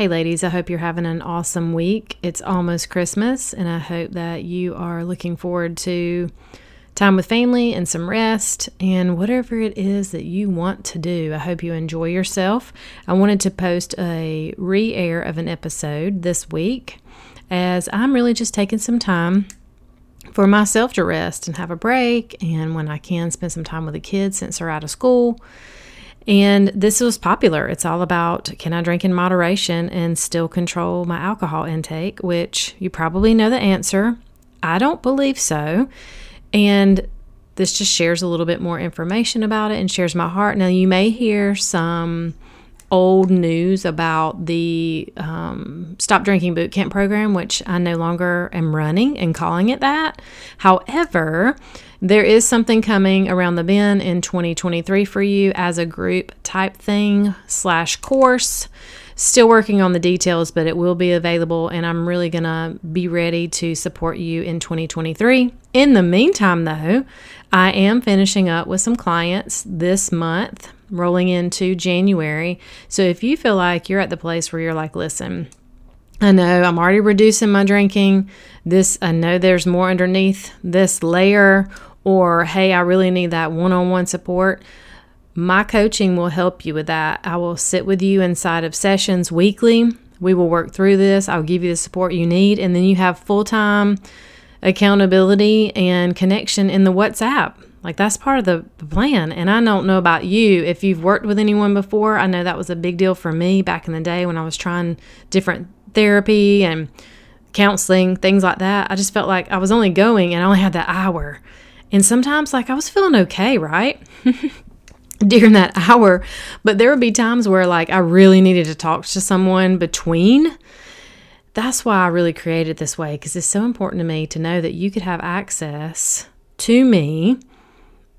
Hey, ladies, I hope you're having an awesome week. It's almost Christmas, and I hope that you are looking forward to time with family and some rest and whatever it is that you want to do. I hope you enjoy yourself. I wanted to post a re air of an episode this week as I'm really just taking some time for myself to rest and have a break, and when I can, spend some time with the kids since they're out of school and this was popular. It's all about can I drink in moderation and still control my alcohol intake, which you probably know the answer. I don't believe so. And this just shares a little bit more information about it and shares my heart. Now, you may hear some old news about the um, Stop Drinking Boot Camp program, which I no longer am running and calling it that. However, there is something coming around the bend in 2023 for you as a group type thing slash course. Still working on the details, but it will be available, and I'm really gonna be ready to support you in 2023. In the meantime, though, I am finishing up with some clients this month, rolling into January. So if you feel like you're at the place where you're like, listen, I know I'm already reducing my drinking. This, I know there's more underneath this layer, or hey, I really need that one on one support, my coaching will help you with that. I will sit with you inside of sessions weekly. We will work through this. I'll give you the support you need, and then you have full time accountability and connection in the WhatsApp. Like that's part of the, plan. And I don't know about you. If you've worked with anyone before, I know that was a big deal for me back in the day when I was trying different therapy and counseling, things like that. I just felt like I was only going and I only had that hour. And sometimes, like, I was feeling okay, right? During that hour. But there would be times where, like, I really needed to talk to someone between. That's why I really created this way because it's so important to me to know that you could have access to me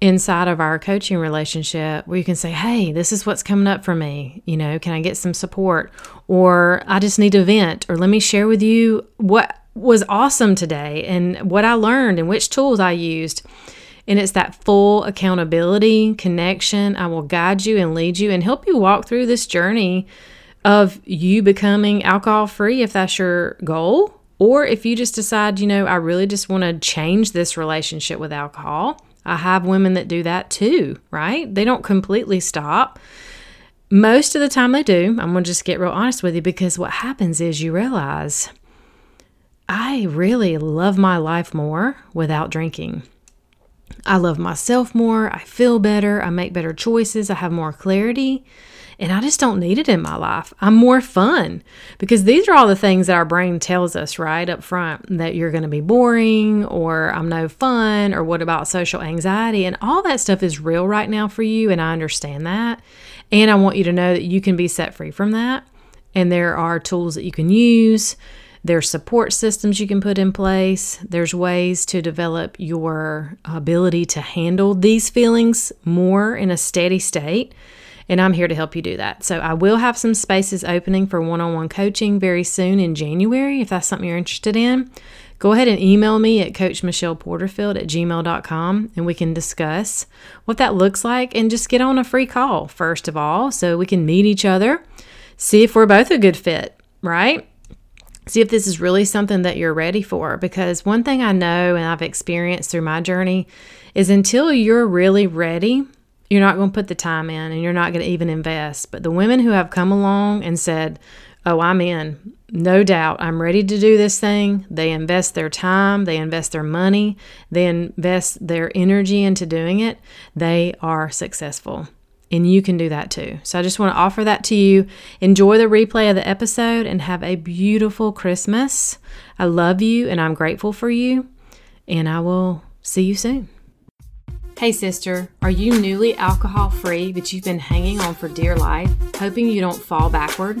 inside of our coaching relationship where you can say, Hey, this is what's coming up for me. You know, can I get some support? Or I just need to vent, or let me share with you what was awesome today and what I learned and which tools I used. And it's that full accountability, connection. I will guide you and lead you and help you walk through this journey of you becoming alcohol free if that's your goal. Or if you just decide, you know, I really just want to change this relationship with alcohol. I have women that do that too, right? They don't completely stop. Most of the time they do. I'm going to just get real honest with you because what happens is you realize I really love my life more without drinking. I love myself more. I feel better. I make better choices. I have more clarity. And I just don't need it in my life. I'm more fun because these are all the things that our brain tells us right up front that you're going to be boring or I'm no fun or what about social anxiety. And all that stuff is real right now for you. And I understand that. And I want you to know that you can be set free from that. And there are tools that you can use there's support systems you can put in place. There's ways to develop your ability to handle these feelings more in a steady state. And I'm here to help you do that. So I will have some spaces opening for one on one coaching very soon in January if that's something you're interested in. Go ahead and email me at coachmichelleporterfield at gmail.com and we can discuss what that looks like and just get on a free call, first of all, so we can meet each other, see if we're both a good fit, right? See if this is really something that you're ready for. Because one thing I know and I've experienced through my journey is until you're really ready, you're not going to put the time in and you're not going to even invest. But the women who have come along and said, Oh, I'm in, no doubt, I'm ready to do this thing, they invest their time, they invest their money, they invest their energy into doing it, they are successful. And you can do that too. So I just want to offer that to you. Enjoy the replay of the episode and have a beautiful Christmas. I love you and I'm grateful for you. And I will see you soon. Hey, sister, are you newly alcohol free, but you've been hanging on for dear life, hoping you don't fall backward?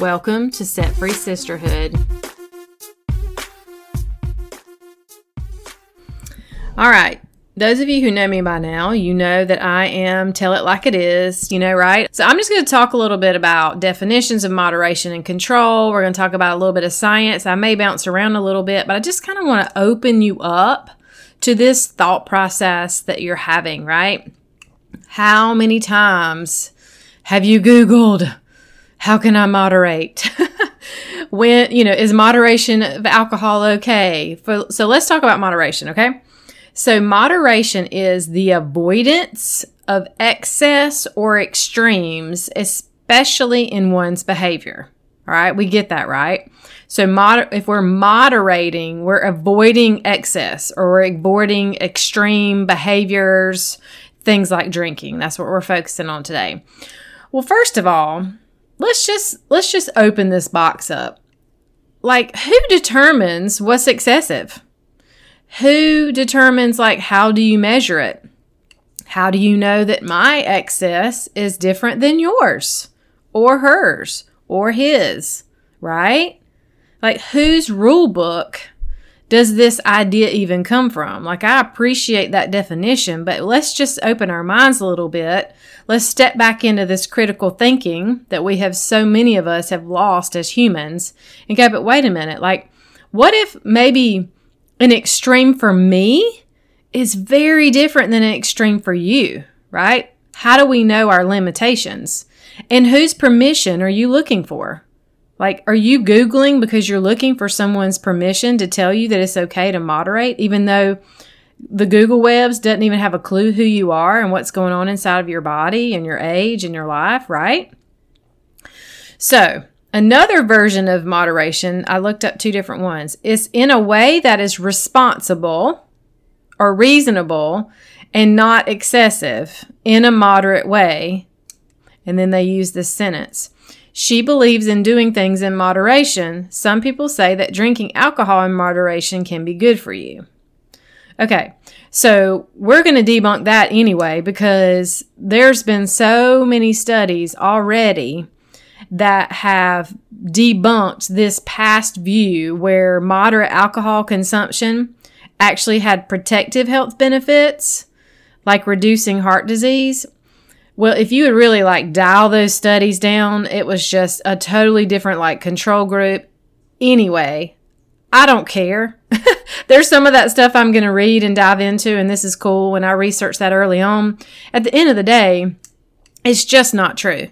Welcome to Set Free Sisterhood. All right. Those of you who know me by now, you know that I am tell it like it is, you know, right? So I'm just going to talk a little bit about definitions of moderation and control. We're going to talk about a little bit of science. I may bounce around a little bit, but I just kind of want to open you up to this thought process that you're having, right? How many times have you Googled, how can I moderate? when, you know, is moderation of alcohol okay? For, so let's talk about moderation, okay? So, moderation is the avoidance of excess or extremes, especially in one's behavior. All right, we get that, right? So, moder- if we're moderating, we're avoiding excess or we're avoiding extreme behaviors, things like drinking. That's what we're focusing on today. Well, first of all, let's just let's just open this box up. Like, who determines what's excessive? Who determines, like, how do you measure it? How do you know that my excess is different than yours or hers or his, right? Like, whose rule book does this idea even come from? Like, I appreciate that definition, but let's just open our minds a little bit. Let's step back into this critical thinking that we have so many of us have lost as humans and go, but wait a minute, like, what if maybe an extreme for me is very different than an extreme for you, right? How do we know our limitations? And whose permission are you looking for? Like, are you Googling because you're looking for someone's permission to tell you that it's okay to moderate, even though the Google Webs doesn't even have a clue who you are and what's going on inside of your body and your age and your life, right? So, Another version of moderation, I looked up two different ones, is in a way that is responsible or reasonable and not excessive in a moderate way. And then they use this sentence. She believes in doing things in moderation. Some people say that drinking alcohol in moderation can be good for you. Okay, so we're going to debunk that anyway because there's been so many studies already that have debunked this past view where moderate alcohol consumption actually had protective health benefits like reducing heart disease. Well, if you would really like dial those studies down, it was just a totally different like control group. Anyway, I don't care. There's some of that stuff I'm going to read and dive into, and this is cool when I researched that early on. At the end of the day, it's just not true.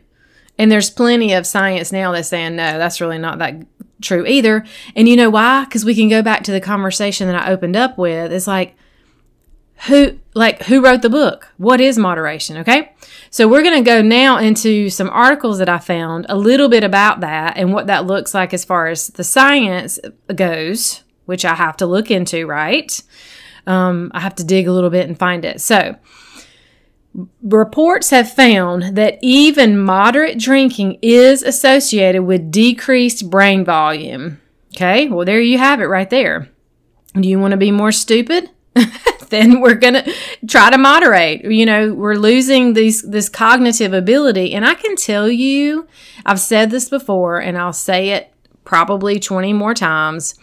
And there's plenty of science now that's saying, no, that's really not that true either. And you know why? Because we can go back to the conversation that I opened up with. It's like, who like who wrote the book what is moderation okay so we're going to go now into some articles that i found a little bit about that and what that looks like as far as the science goes which i have to look into right um, i have to dig a little bit and find it so Reports have found that even moderate drinking is associated with decreased brain volume. Okay, well, there you have it right there. Do you want to be more stupid? then we're going to try to moderate. You know, we're losing these this cognitive ability and I can tell you I've said this before and I'll say it probably 20 more times.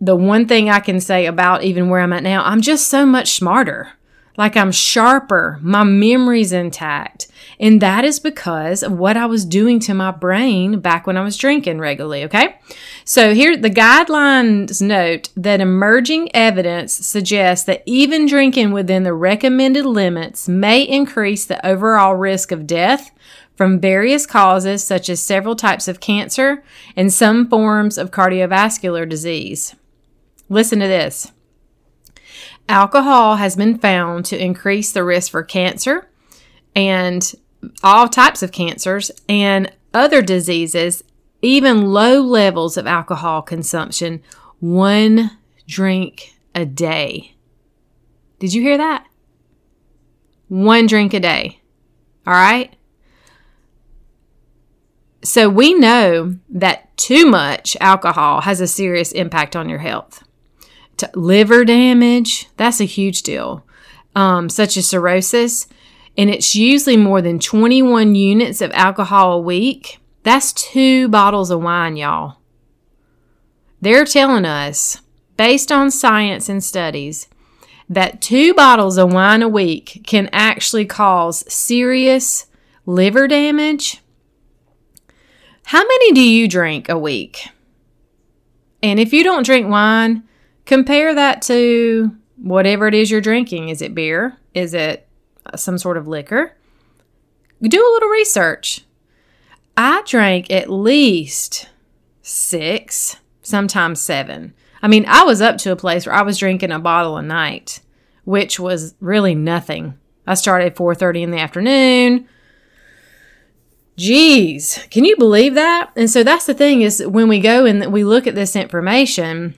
The one thing I can say about even where I'm at now, I'm just so much smarter like I'm sharper, my memory's intact. And that is because of what I was doing to my brain back when I was drinking regularly, okay? So here the guidelines note that emerging evidence suggests that even drinking within the recommended limits may increase the overall risk of death from various causes such as several types of cancer and some forms of cardiovascular disease. Listen to this. Alcohol has been found to increase the risk for cancer and all types of cancers and other diseases even low levels of alcohol consumption, one drink a day. Did you hear that? One drink a day. All right? So we know that too much alcohol has a serious impact on your health. Liver damage, that's a huge deal, um, such as cirrhosis. And it's usually more than 21 units of alcohol a week. That's two bottles of wine, y'all. They're telling us, based on science and studies, that two bottles of wine a week can actually cause serious liver damage. How many do you drink a week? And if you don't drink wine, compare that to whatever it is you're drinking. Is it beer? Is it some sort of liquor? Do a little research. I drank at least six, sometimes seven. I mean, I was up to a place where I was drinking a bottle a night, which was really nothing. I started at 4:30 in the afternoon. Jeez, can you believe that? And so that's the thing is when we go and we look at this information,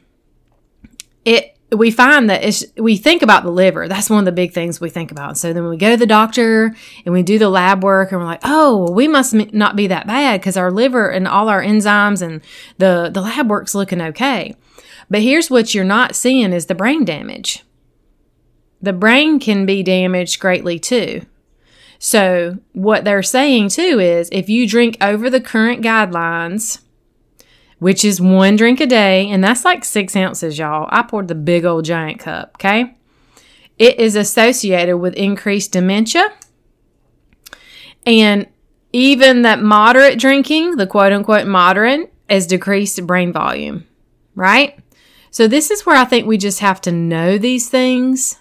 it we find that it's, we think about the liver. That's one of the big things we think about. So then we go to the doctor and we do the lab work and we're like, oh, we must not be that bad because our liver and all our enzymes and the, the lab work's looking okay. But here's what you're not seeing is the brain damage. The brain can be damaged greatly too. So what they're saying too is if you drink over the current guidelines, which is one drink a day, and that's like six ounces, y'all. I poured the big old giant cup, okay? It is associated with increased dementia. And even that moderate drinking, the quote unquote moderate, is decreased brain volume, right? So, this is where I think we just have to know these things.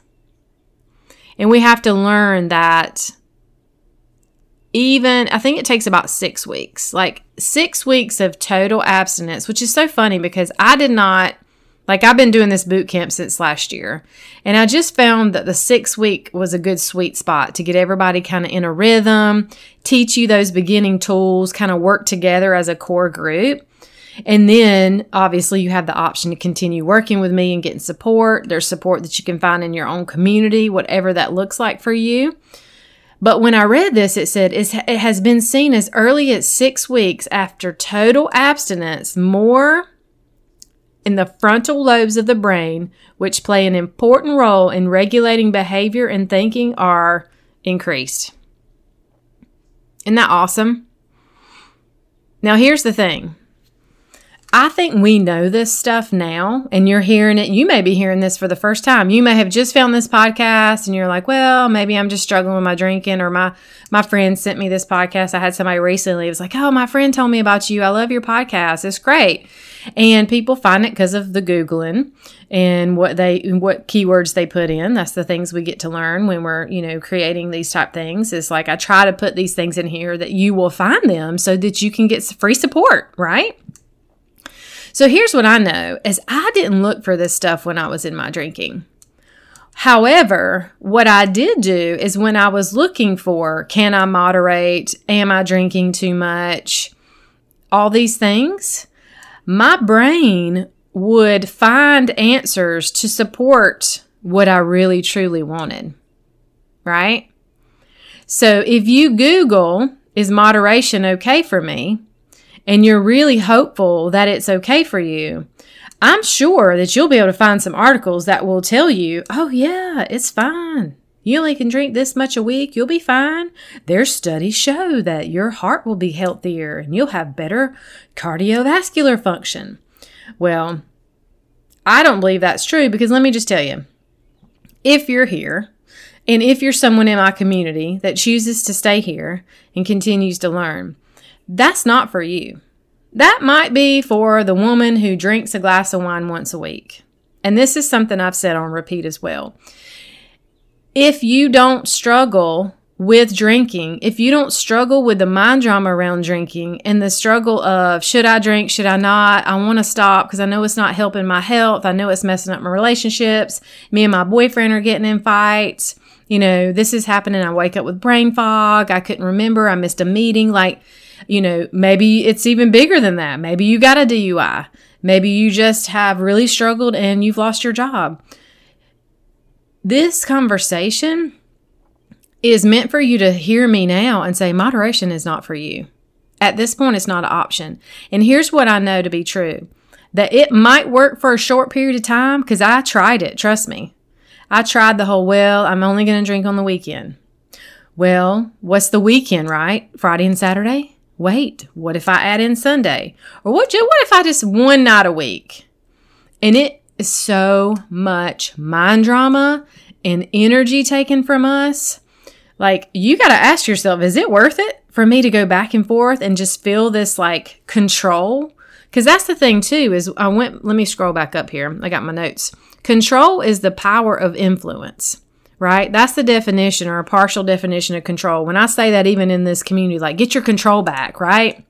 And we have to learn that even I think it takes about six weeks, like six weeks of total abstinence, which is so funny because I did not like I've been doing this boot camp since last year, and I just found that the six week was a good sweet spot to get everybody kind of in a rhythm, teach you those beginning tools, kind of work together as a core group. And then obviously you have the option to continue working with me and getting support. There's support that you can find in your own community, whatever that looks like for you. But when I read this, it said it has been seen as early as six weeks after total abstinence, more in the frontal lobes of the brain, which play an important role in regulating behavior and thinking, are increased. Isn't that awesome? Now, here's the thing I think we know this stuff now, and you're hearing it. You may be hearing this for the first time. You may have just found this podcast, and you're like, "Well, maybe I'm just struggling with my drinking." Or my my friend sent me this podcast. I had somebody recently. It was like, "Oh, my friend told me about you. I love your podcast. It's great." And people find it because of the googling and what they what keywords they put in. That's the things we get to learn when we're you know creating these type things. Is like I try to put these things in here that you will find them so that you can get free support, right? So here's what I know is I didn't look for this stuff when I was in my drinking. However, what I did do is when I was looking for can I moderate, am I drinking too much, all these things, my brain would find answers to support what I really truly wanted. Right? So if you Google, is moderation okay for me? And you're really hopeful that it's okay for you, I'm sure that you'll be able to find some articles that will tell you, oh, yeah, it's fine. You only can drink this much a week, you'll be fine. Their studies show that your heart will be healthier and you'll have better cardiovascular function. Well, I don't believe that's true because let me just tell you if you're here and if you're someone in my community that chooses to stay here and continues to learn, that's not for you. That might be for the woman who drinks a glass of wine once a week. And this is something I've said on repeat as well. If you don't struggle with drinking, if you don't struggle with the mind drama around drinking and the struggle of should I drink, should I not, I want to stop because I know it's not helping my health, I know it's messing up my relationships, me and my boyfriend are getting in fights, you know, this is happening, I wake up with brain fog, I couldn't remember, I missed a meeting, like You know, maybe it's even bigger than that. Maybe you got a DUI. Maybe you just have really struggled and you've lost your job. This conversation is meant for you to hear me now and say, moderation is not for you. At this point, it's not an option. And here's what I know to be true that it might work for a short period of time because I tried it. Trust me. I tried the whole, well, I'm only going to drink on the weekend. Well, what's the weekend, right? Friday and Saturday? Wait, what if I add in Sunday? Or what, what if I just one night a week? And it is so much mind drama and energy taken from us like, you got to ask yourself, is it worth it for me to go back and forth and just feel this like control? Because that's the thing, too, is I went, let me scroll back up here. I got my notes. Control is the power of influence, right? That's the definition or a partial definition of control. When I say that, even in this community, like, get your control back, right?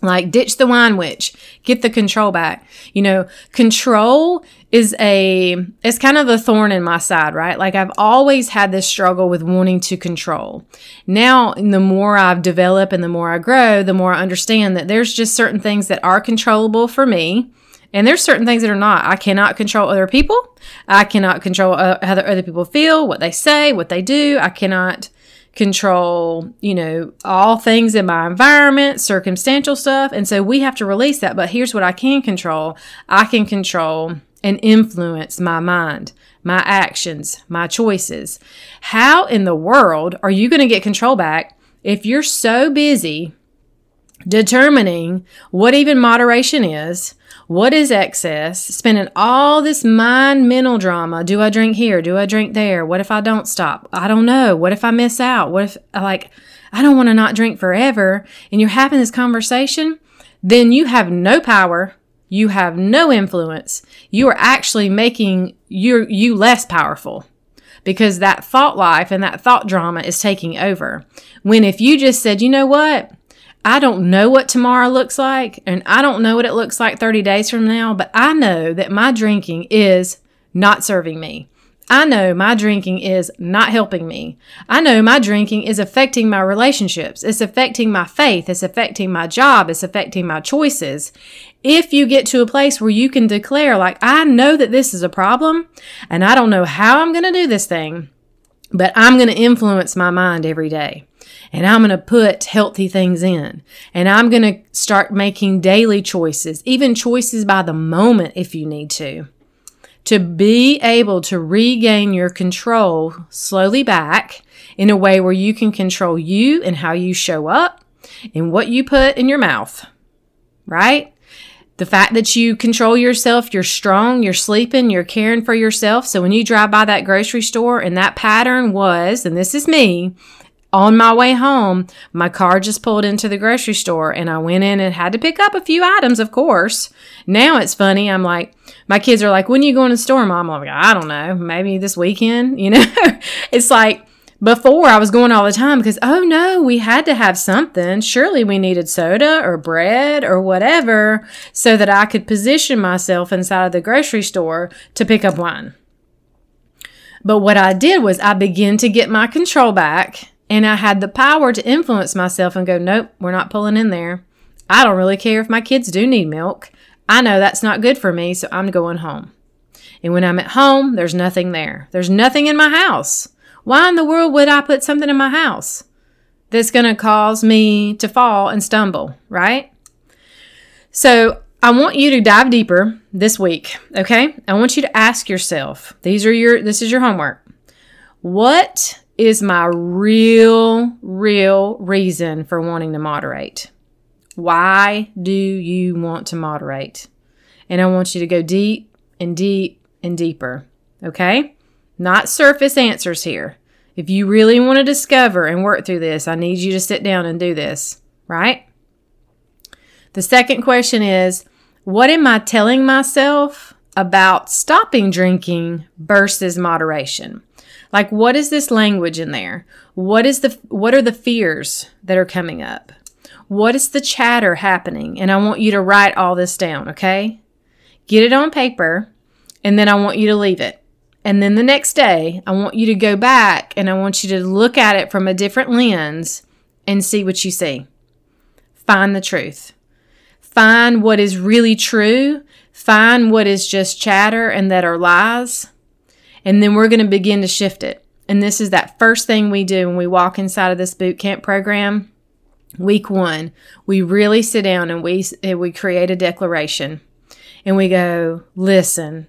Like, ditch the wine witch, get the control back. You know, control is a, it's kind of a thorn in my side, right? Like, I've always had this struggle with wanting to control. Now, the more I've developed and the more I grow, the more I understand that there's just certain things that are controllable for me. And there's certain things that are not. I cannot control other people. I cannot control uh, how other people feel, what they say, what they do. I cannot control, you know, all things in my environment, circumstantial stuff. And so we have to release that. But here's what I can control I can control and influence my mind, my actions, my choices. How in the world are you going to get control back if you're so busy determining what even moderation is? What is excess? Spending all this mind mental drama. Do I drink here? Do I drink there? What if I don't stop? I don't know. What if I miss out? What if, like, I don't want to not drink forever? And you're having this conversation, then you have no power. You have no influence. You are actually making you you less powerful because that thought life and that thought drama is taking over. When if you just said, you know what? I don't know what tomorrow looks like, and I don't know what it looks like 30 days from now, but I know that my drinking is not serving me. I know my drinking is not helping me. I know my drinking is affecting my relationships. It's affecting my faith. It's affecting my job. It's affecting my choices. If you get to a place where you can declare, like, I know that this is a problem and I don't know how I'm going to do this thing, but I'm going to influence my mind every day and I'm going to put healthy things in and I'm going to start making daily choices, even choices by the moment if you need to, to be able to regain your control slowly back in a way where you can control you and how you show up and what you put in your mouth, right? The fact that you control yourself, you're strong, you're sleeping, you're caring for yourself. So when you drive by that grocery store and that pattern was, and this is me, on my way home, my car just pulled into the grocery store and I went in and had to pick up a few items, of course. Now it's funny. I'm like, my kids are like, when are you going to the store, mom? I'm like, I don't know. Maybe this weekend, you know? it's like, before I was going all the time because, oh no, we had to have something. Surely we needed soda or bread or whatever so that I could position myself inside of the grocery store to pick up wine. But what I did was I began to get my control back and I had the power to influence myself and go, nope, we're not pulling in there. I don't really care if my kids do need milk. I know that's not good for me, so I'm going home. And when I'm at home, there's nothing there. There's nothing in my house. Why in the world would I put something in my house that's going to cause me to fall and stumble, right? So I want you to dive deeper this week, okay? I want you to ask yourself, these are your this is your homework. What is my real, real reason for wanting to moderate. Why do you want to moderate? And I want you to go deep and deep and deeper. Okay? Not surface answers here. If you really want to discover and work through this, I need you to sit down and do this, right? The second question is What am I telling myself about stopping drinking versus moderation? Like what is this language in there? What is the what are the fears that are coming up? What is the chatter happening? And I want you to write all this down, okay? Get it on paper and then I want you to leave it. And then the next day, I want you to go back and I want you to look at it from a different lens and see what you see. find the truth. Find what is really true. Find what is just chatter and that are lies. And then we're going to begin to shift it. And this is that first thing we do when we walk inside of this boot camp program. Week one, we really sit down and we, we create a declaration and we go, listen,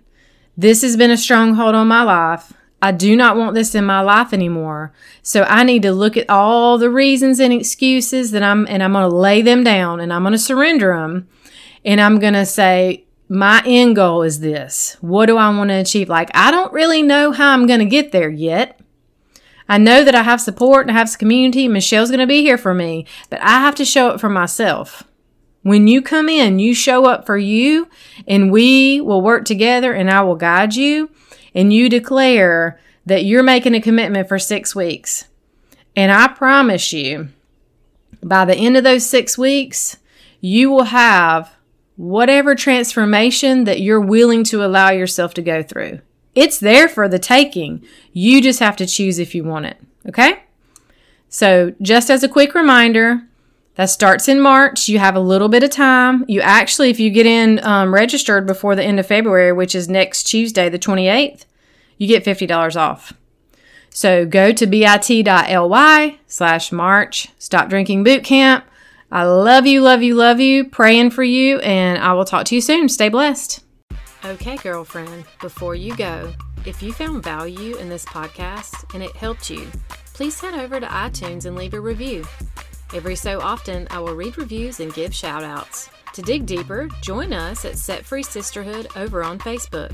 this has been a stronghold on my life. I do not want this in my life anymore. So I need to look at all the reasons and excuses that I'm, and I'm going to lay them down and I'm going to surrender them. And I'm going to say, my end goal is this. What do I want to achieve? Like, I don't really know how I'm going to get there yet. I know that I have support and I have community. Michelle's going to be here for me, but I have to show up for myself. When you come in, you show up for you and we will work together and I will guide you and you declare that you're making a commitment for six weeks. And I promise you, by the end of those six weeks, you will have whatever transformation that you're willing to allow yourself to go through. It's there for the taking. You just have to choose if you want it. Okay? So, just as a quick reminder, that starts in March. You have a little bit of time. You actually, if you get in um, registered before the end of February, which is next Tuesday, the 28th, you get $50 off. So go to bit.ly slash March Stop Drinking Boot Camp. I love you, love you, love you. Praying for you, and I will talk to you soon. Stay blessed. Okay, girlfriend, before you go, if you found value in this podcast and it helped you, please head over to iTunes and leave a review. Every so often, I will read reviews and give shout outs. To dig deeper, join us at Set Free Sisterhood over on Facebook.